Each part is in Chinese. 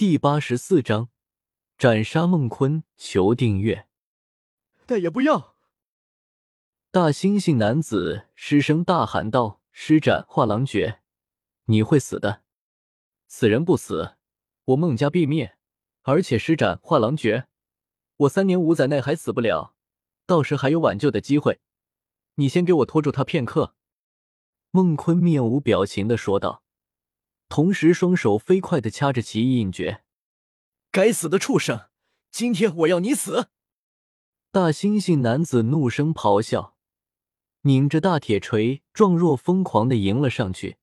第八十四章斩杀孟坤。求订阅。但也不要！大猩猩男子失声大喊道：“施展画廊诀，你会死的！此人不死，我孟家必灭。而且施展画廊诀，我三年五载内还死不了，到时还有挽救的机会。你先给我拖住他片刻。”孟坤面无表情的说道。同时，双手飞快的掐着奇异印诀。该死的畜生！今天我要你死！大猩猩男子怒声咆哮，拧着大铁锤，状若疯狂的迎了上去。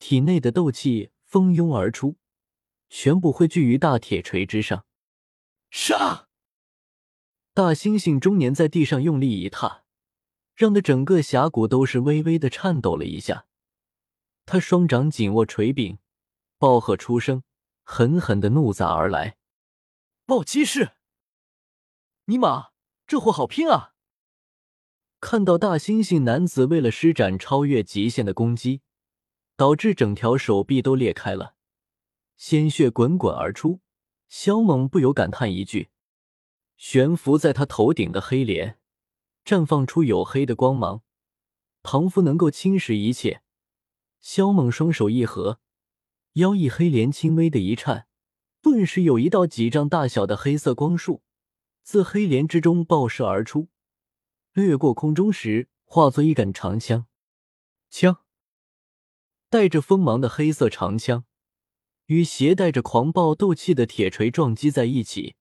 体内的斗气蜂拥而出，全部汇聚于大铁锤之上。杀！大猩猩中年在地上用力一踏，让的整个峡谷都是微微的颤抖了一下。他双掌紧握锤柄，暴喝出声，狠狠的怒砸而来。暴击式！尼玛，这货好拼啊！看到大猩猩男子为了施展超越极限的攻击，导致整条手臂都裂开了，鲜血滚滚而出，肖猛不由感叹一句：“悬浮在他头顶的黑莲，绽放出黝黑的光芒，仿佛能够侵蚀一切。”萧猛双手一合，腰翼黑莲轻微的一颤，顿时有一道几丈大小的黑色光束自黑莲之中爆射而出，掠过空中时化作一杆长枪。枪带着锋芒的黑色长枪与携带着狂暴斗气的铁锤撞击在一起，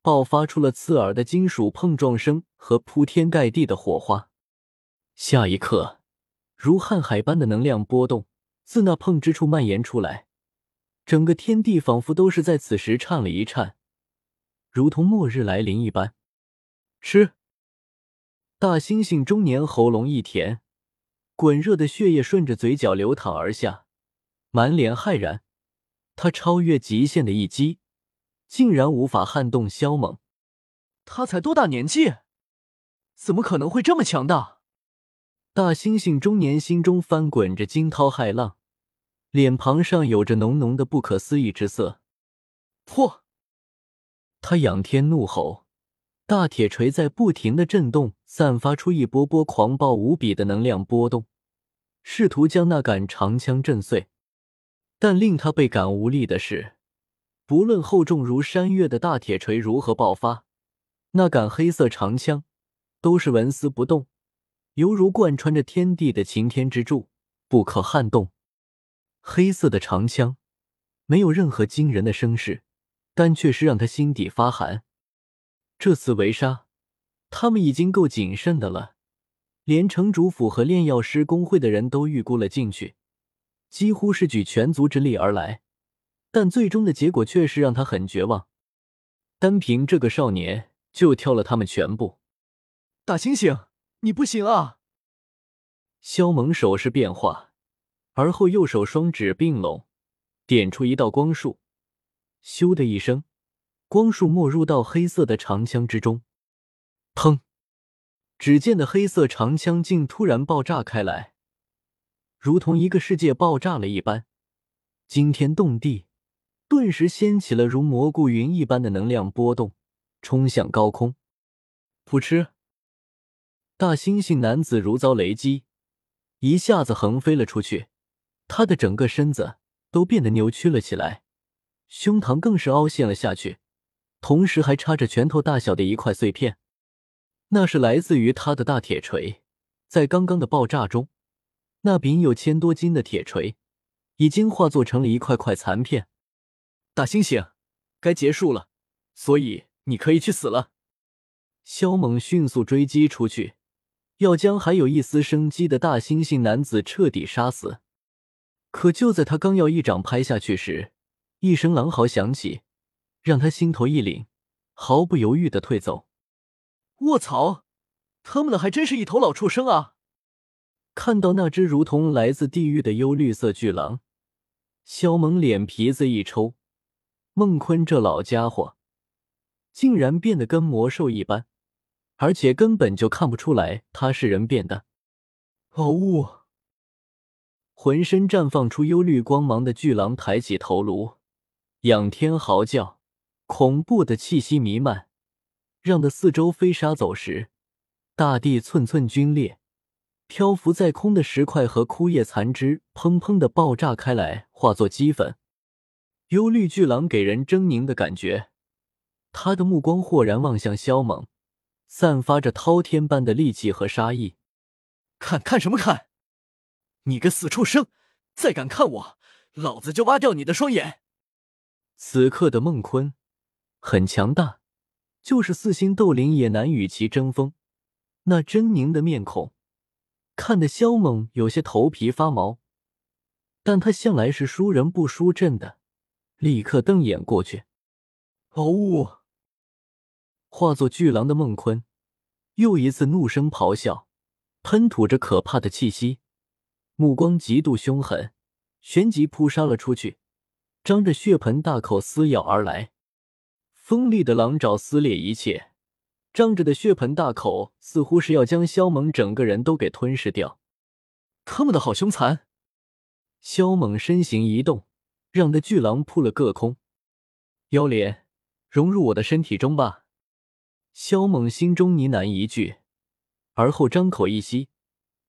爆发出了刺耳的金属碰撞声和铺天盖地的火花。下一刻。如瀚海般的能量波动自那碰之处蔓延出来，整个天地仿佛都是在此时颤了一颤，如同末日来临一般。吃！大猩猩中年喉咙一甜，滚热的血液顺着嘴角流淌而下，满脸骇然。他超越极限的一击，竟然无法撼动萧猛。他才多大年纪？怎么可能会这么强大？大猩猩中年心中翻滚着惊涛骇浪，脸庞上有着浓浓的不可思议之色。破！他仰天怒吼，大铁锤在不停的震动，散发出一波波狂暴无比的能量波动，试图将那杆长枪震碎。但令他倍感无力的是，不论厚重如山岳的大铁锤如何爆发，那杆黑色长枪都是纹丝不动。犹如贯穿着天地的擎天之柱，不可撼动。黑色的长枪没有任何惊人的声势，但却是让他心底发寒。这次围杀，他们已经够谨慎的了，连城主府和炼药师工会的人都预估了进去，几乎是举全族之力而来。但最终的结果却是让他很绝望。单凭这个少年，就挑了他们全部。大猩猩。你不行啊！萧猛手势变化，而后右手双指并拢，点出一道光束。咻的一声，光束没入到黑色的长枪之中。砰！只见的黑色长枪竟突然爆炸开来，如同一个世界爆炸了一般，惊天动地，顿时掀起了如蘑菇云一般的能量波动，冲向高空。噗嗤！大猩猩男子如遭雷击，一下子横飞了出去，他的整个身子都变得扭曲了起来，胸膛更是凹陷了下去，同时还插着拳头大小的一块碎片，那是来自于他的大铁锤。在刚刚的爆炸中，那柄有千多斤的铁锤已经化作成了一块块残片。大猩猩，该结束了，所以你可以去死了。肖猛迅速追击出去。要将还有一丝生机的大猩猩男子彻底杀死，可就在他刚要一掌拍下去时，一声狼嚎响起，让他心头一凛，毫不犹豫的退走。卧槽，他们的还真是一头老畜生啊！看到那只如同来自地狱的幽绿色巨狼，萧猛脸皮子一抽，孟坤这老家伙竟然变得跟魔兽一般。而且根本就看不出来他是人变的。哦呜！浑身绽放出幽绿光芒的巨狼抬起头颅，仰天嚎叫，恐怖的气息弥漫，让的四周飞沙走石，大地寸寸皲裂，漂浮在空的石块和枯叶残枝砰砰的爆炸开来，化作齑粉。幽绿巨狼给人狰狞的感觉，他的目光豁然望向萧猛，散发着滔天般的戾气和杀意。看看什么看？你个死畜生，再敢看我，老子就挖掉你的双眼！此刻的孟坤很强大，就是四星斗灵也难与其争锋。那狰狞的面孔，看得萧猛有些头皮发毛。但他向来是输人不输阵的。立刻瞪眼过去，哦！化作巨狼的孟坤又一次怒声咆哮，喷吐着可怕的气息，目光极度凶狠，旋即扑杀了出去，张着血盆大口撕咬而来。锋利的狼爪撕裂一切，张着的血盆大口似乎是要将萧猛整个人都给吞噬掉。他们的好凶残！萧猛身形一动。让那巨狼扑了个空，妖莲融入我的身体中吧。萧猛心中呢喃一句，而后张口一吸，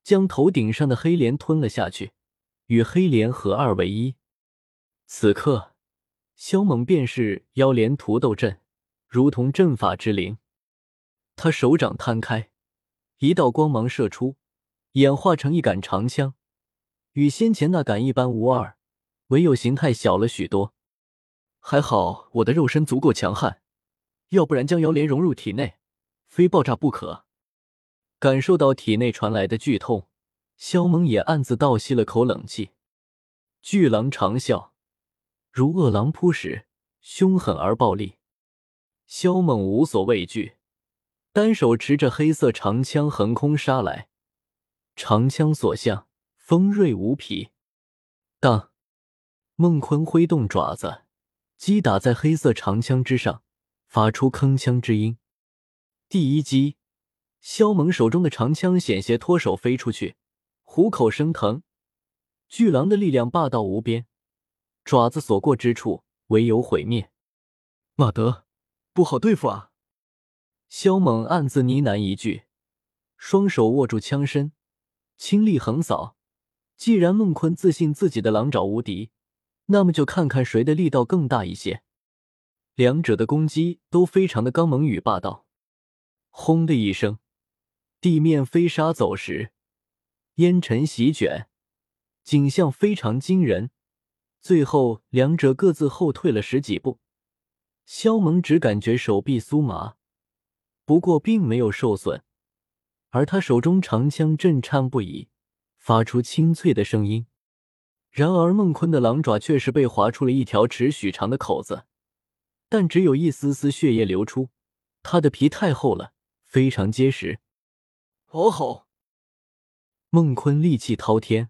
将头顶上的黑莲吞了下去，与黑莲合二为一。此刻，萧猛便是妖莲屠斗阵，如同阵法之灵。他手掌摊开，一道光芒射出，演化成一杆长枪，与先前那杆一般无二。唯有形态小了许多，还好我的肉身足够强悍，要不然将妖莲融入体内，非爆炸不可。感受到体内传来的剧痛，萧猛也暗自倒吸了口冷气。巨狼长啸，如饿狼扑食，凶狠而暴力。萧猛无所畏惧，单手持着黑色长枪横空杀来，长枪所向，锋锐无匹。当。孟坤挥动爪子，击打在黑色长枪之上，发出铿锵之音。第一击，萧猛手中的长枪险些脱手飞出去，虎口生疼。巨狼的力量霸道无边，爪子所过之处，唯有毁灭。马德，不好对付啊！萧猛暗自呢喃一句，双手握住枪身，轻力横扫。既然孟坤自信自己的狼爪无敌。那么就看看谁的力道更大一些。两者的攻击都非常的刚猛与霸道。轰的一声，地面飞沙走石，烟尘席卷，景象非常惊人。最后，两者各自后退了十几步。萧猛只感觉手臂酥麻，不过并没有受损，而他手中长枪震颤不已，发出清脆的声音。然而，孟坤的狼爪却是被划出了一条尺许长的口子，但只有一丝丝血液流出。他的皮太厚了，非常结实。哦吼！孟坤戾气滔天，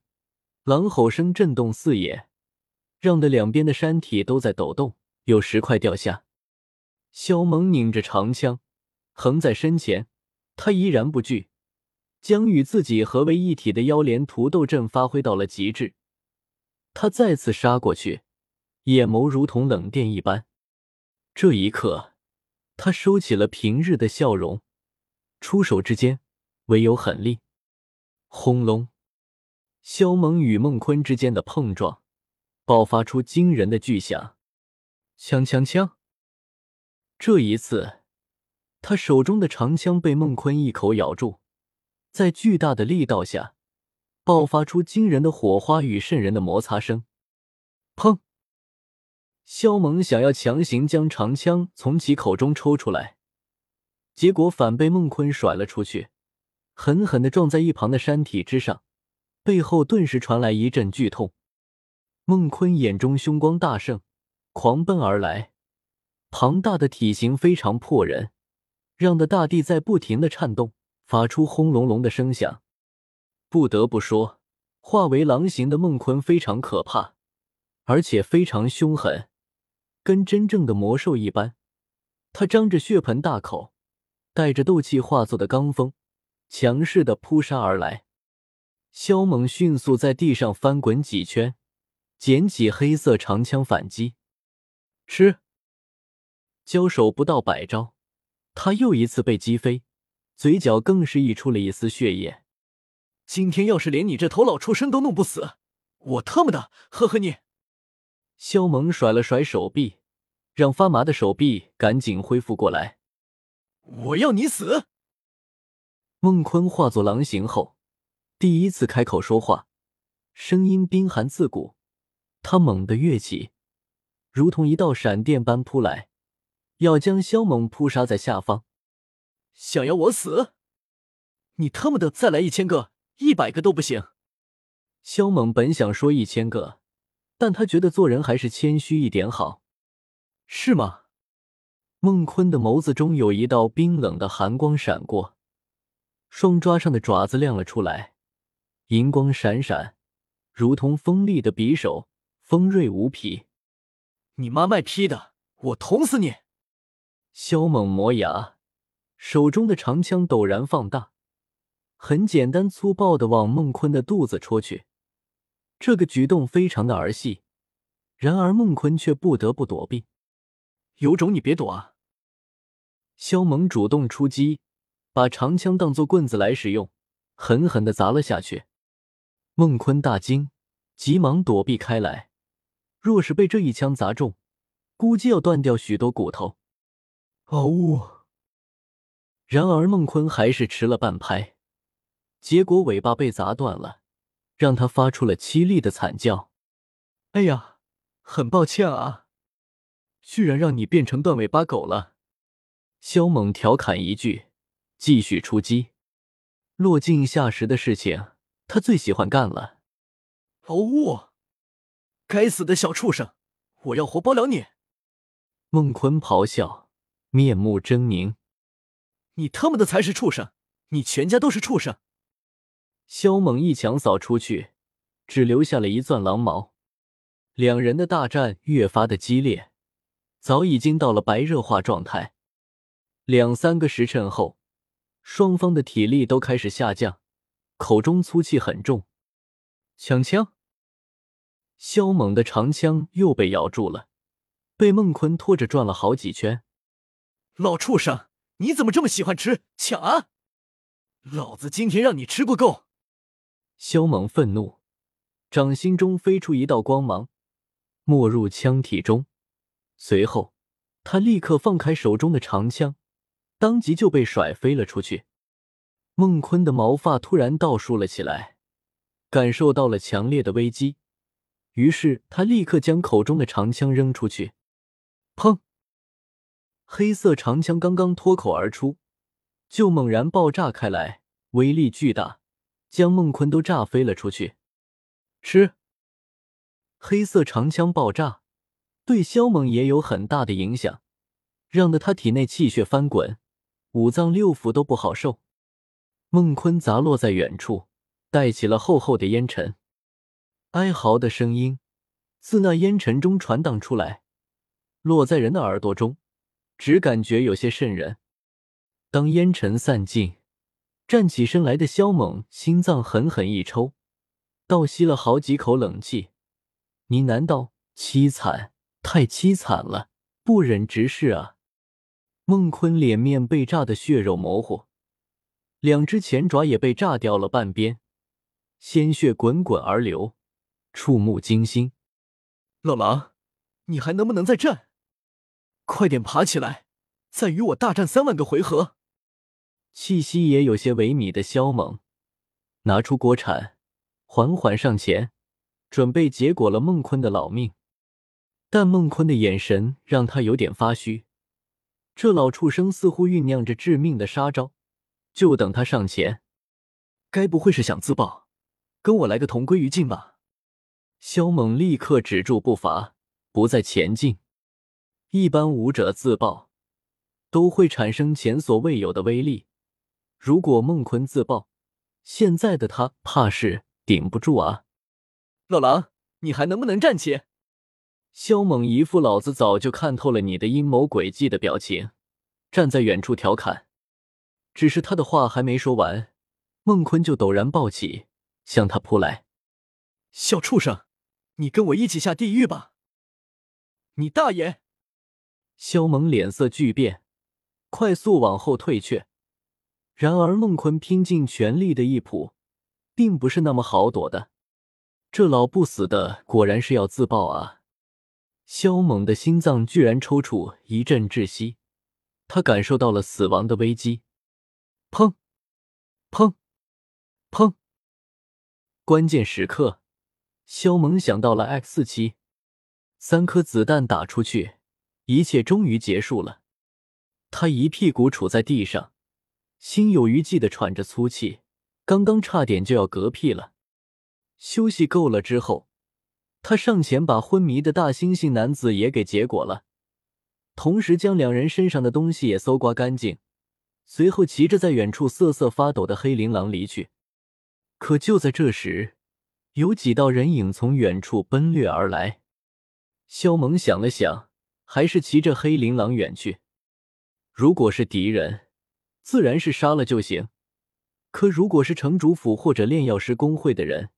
狼吼声震动四野，让的两边的山体都在抖动，有石块掉下。萧猛拧着长枪，横在身前，他依然不惧，将与自己合为一体的妖莲屠斗阵发挥到了极致。他再次杀过去，眼眸如同冷电一般。这一刻，他收起了平日的笑容，出手之间唯有狠力。轰隆！萧猛与孟坤之间的碰撞，爆发出惊人的巨响。锵锵锵！这一次，他手中的长枪被孟坤一口咬住，在巨大的力道下。爆发出惊人的火花与渗人的摩擦声，砰！萧猛想要强行将长枪从其口中抽出来，结果反被孟坤甩了出去，狠狠的撞在一旁的山体之上，背后顿时传来一阵剧痛。孟坤眼中凶光大盛，狂奔而来，庞大的体型非常迫人，让的大地在不停的颤动，发出轰隆隆的声响。不得不说，化为狼形的孟坤非常可怕，而且非常凶狠，跟真正的魔兽一般。他张着血盆大口，带着斗气化作的罡风，强势的扑杀而来。萧猛迅速在地上翻滚几圈，捡起黑色长枪反击。吃。交手不到百招，他又一次被击飞，嘴角更是溢出了一丝血液。今天要是连你这头老畜生都弄不死，我特么的呵呵你！肖猛甩了甩手臂，让发麻的手臂赶紧恢复过来。我要你死！孟坤化作狼形后，第一次开口说话，声音冰寒刺骨。他猛地跃起，如同一道闪电般扑来，要将萧猛扑杀在下方。想要我死？你他妈的再来一千个、一百个都不行！萧猛本想说一千个。但他觉得做人还是谦虚一点好，是吗？孟坤的眸子中有一道冰冷的寒光闪过，双爪上的爪子亮了出来，银光闪闪，如同锋利的匕首，锋锐无匹。你妈卖批的，我捅死你！萧猛磨牙，手中的长枪陡然放大，很简单粗暴的往孟坤的肚子戳去。这个举动非常的儿戏，然而孟坤却不得不躲避。有种你别躲啊！萧猛主动出击，把长枪当作棍子来使用，狠狠的砸了下去。孟坤大惊，急忙躲避开来。若是被这一枪砸中，估计要断掉许多骨头。嗷呜！然而孟坤还是迟了半拍，结果尾巴被砸断了。让他发出了凄厉的惨叫。哎呀，很抱歉啊，居然让你变成断尾巴狗了。萧猛调侃一句，继续出击。落井下石的事情，他最喜欢干了。哦呜！该死的小畜生，我要活剥了你！孟坤咆哮，面目狰狞。你他妈的才是畜生！你全家都是畜生！萧猛一枪扫出去，只留下了一钻狼毛。两人的大战越发的激烈，早已经到了白热化状态。两三个时辰后，双方的体力都开始下降，口中粗气很重。抢枪！萧猛的长枪又被咬住了，被孟坤拖着转了好几圈。老畜生，你怎么这么喜欢吃？抢啊！老子今天让你吃不够！萧猛愤怒，掌心中飞出一道光芒，没入枪体中。随后，他立刻放开手中的长枪，当即就被甩飞了出去。孟坤的毛发突然倒竖了起来，感受到了强烈的危机，于是他立刻将口中的长枪扔出去。砰！黑色长枪刚刚脱口而出，就猛然爆炸开来，威力巨大。将孟坤都炸飞了出去。吃！黑色长枪爆炸，对萧猛也有很大的影响，让得他体内气血翻滚，五脏六腑都不好受。孟坤砸落在远处，带起了厚厚的烟尘，哀嚎的声音自那烟尘中传荡出来，落在人的耳朵中，只感觉有些瘆人。当烟尘散尽。站起身来的萧猛心脏狠狠一抽，倒吸了好几口冷气，呢喃道：“凄惨，太凄惨了，不忍直视啊！”孟坤脸面被炸得血肉模糊，两只前爪也被炸掉了半边，鲜血滚滚而流，触目惊心。老狼，你还能不能再战？快点爬起来，再与我大战三万个回合！气息也有些萎靡的萧猛，拿出锅铲，缓缓上前，准备结果了孟坤的老命。但孟坤的眼神让他有点发虚，这老畜生似乎酝酿着致命的杀招，就等他上前。该不会是想自爆，跟我来个同归于尽吧？萧猛立刻止住步伐，不再前进。一般武者自爆，都会产生前所未有的威力。如果孟坤自爆，现在的他怕是顶不住啊！老狼，你还能不能站起？萧猛一副老子早就看透了你的阴谋诡计的表情，站在远处调侃。只是他的话还没说完，孟坤就陡然暴起，向他扑来。小畜生，你跟我一起下地狱吧！你大爷！萧猛脸色巨变，快速往后退却。然而孟坤拼尽全力的一扑，并不是那么好躲的。这老不死的果然是要自爆啊！萧猛的心脏居然抽搐一阵窒息，他感受到了死亡的危机。砰！砰！砰！关键时刻，萧猛想到了 X 四七，三颗子弹打出去，一切终于结束了。他一屁股杵在地上，心有余悸的喘着粗气，刚刚差点就要嗝屁了。休息够了之后，他上前把昏迷的大猩猩男子也给结果了，同时将两人身上的东西也搜刮干净。随后，骑着在远处瑟瑟发抖的黑琳狼离去。可就在这时，有几道人影从远处奔掠而来。萧猛想了想，还是骑着黑琳狼远去。如果是敌人，自然是杀了就行；可如果是城主府或者炼药师工会的人，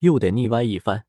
又得腻歪一番。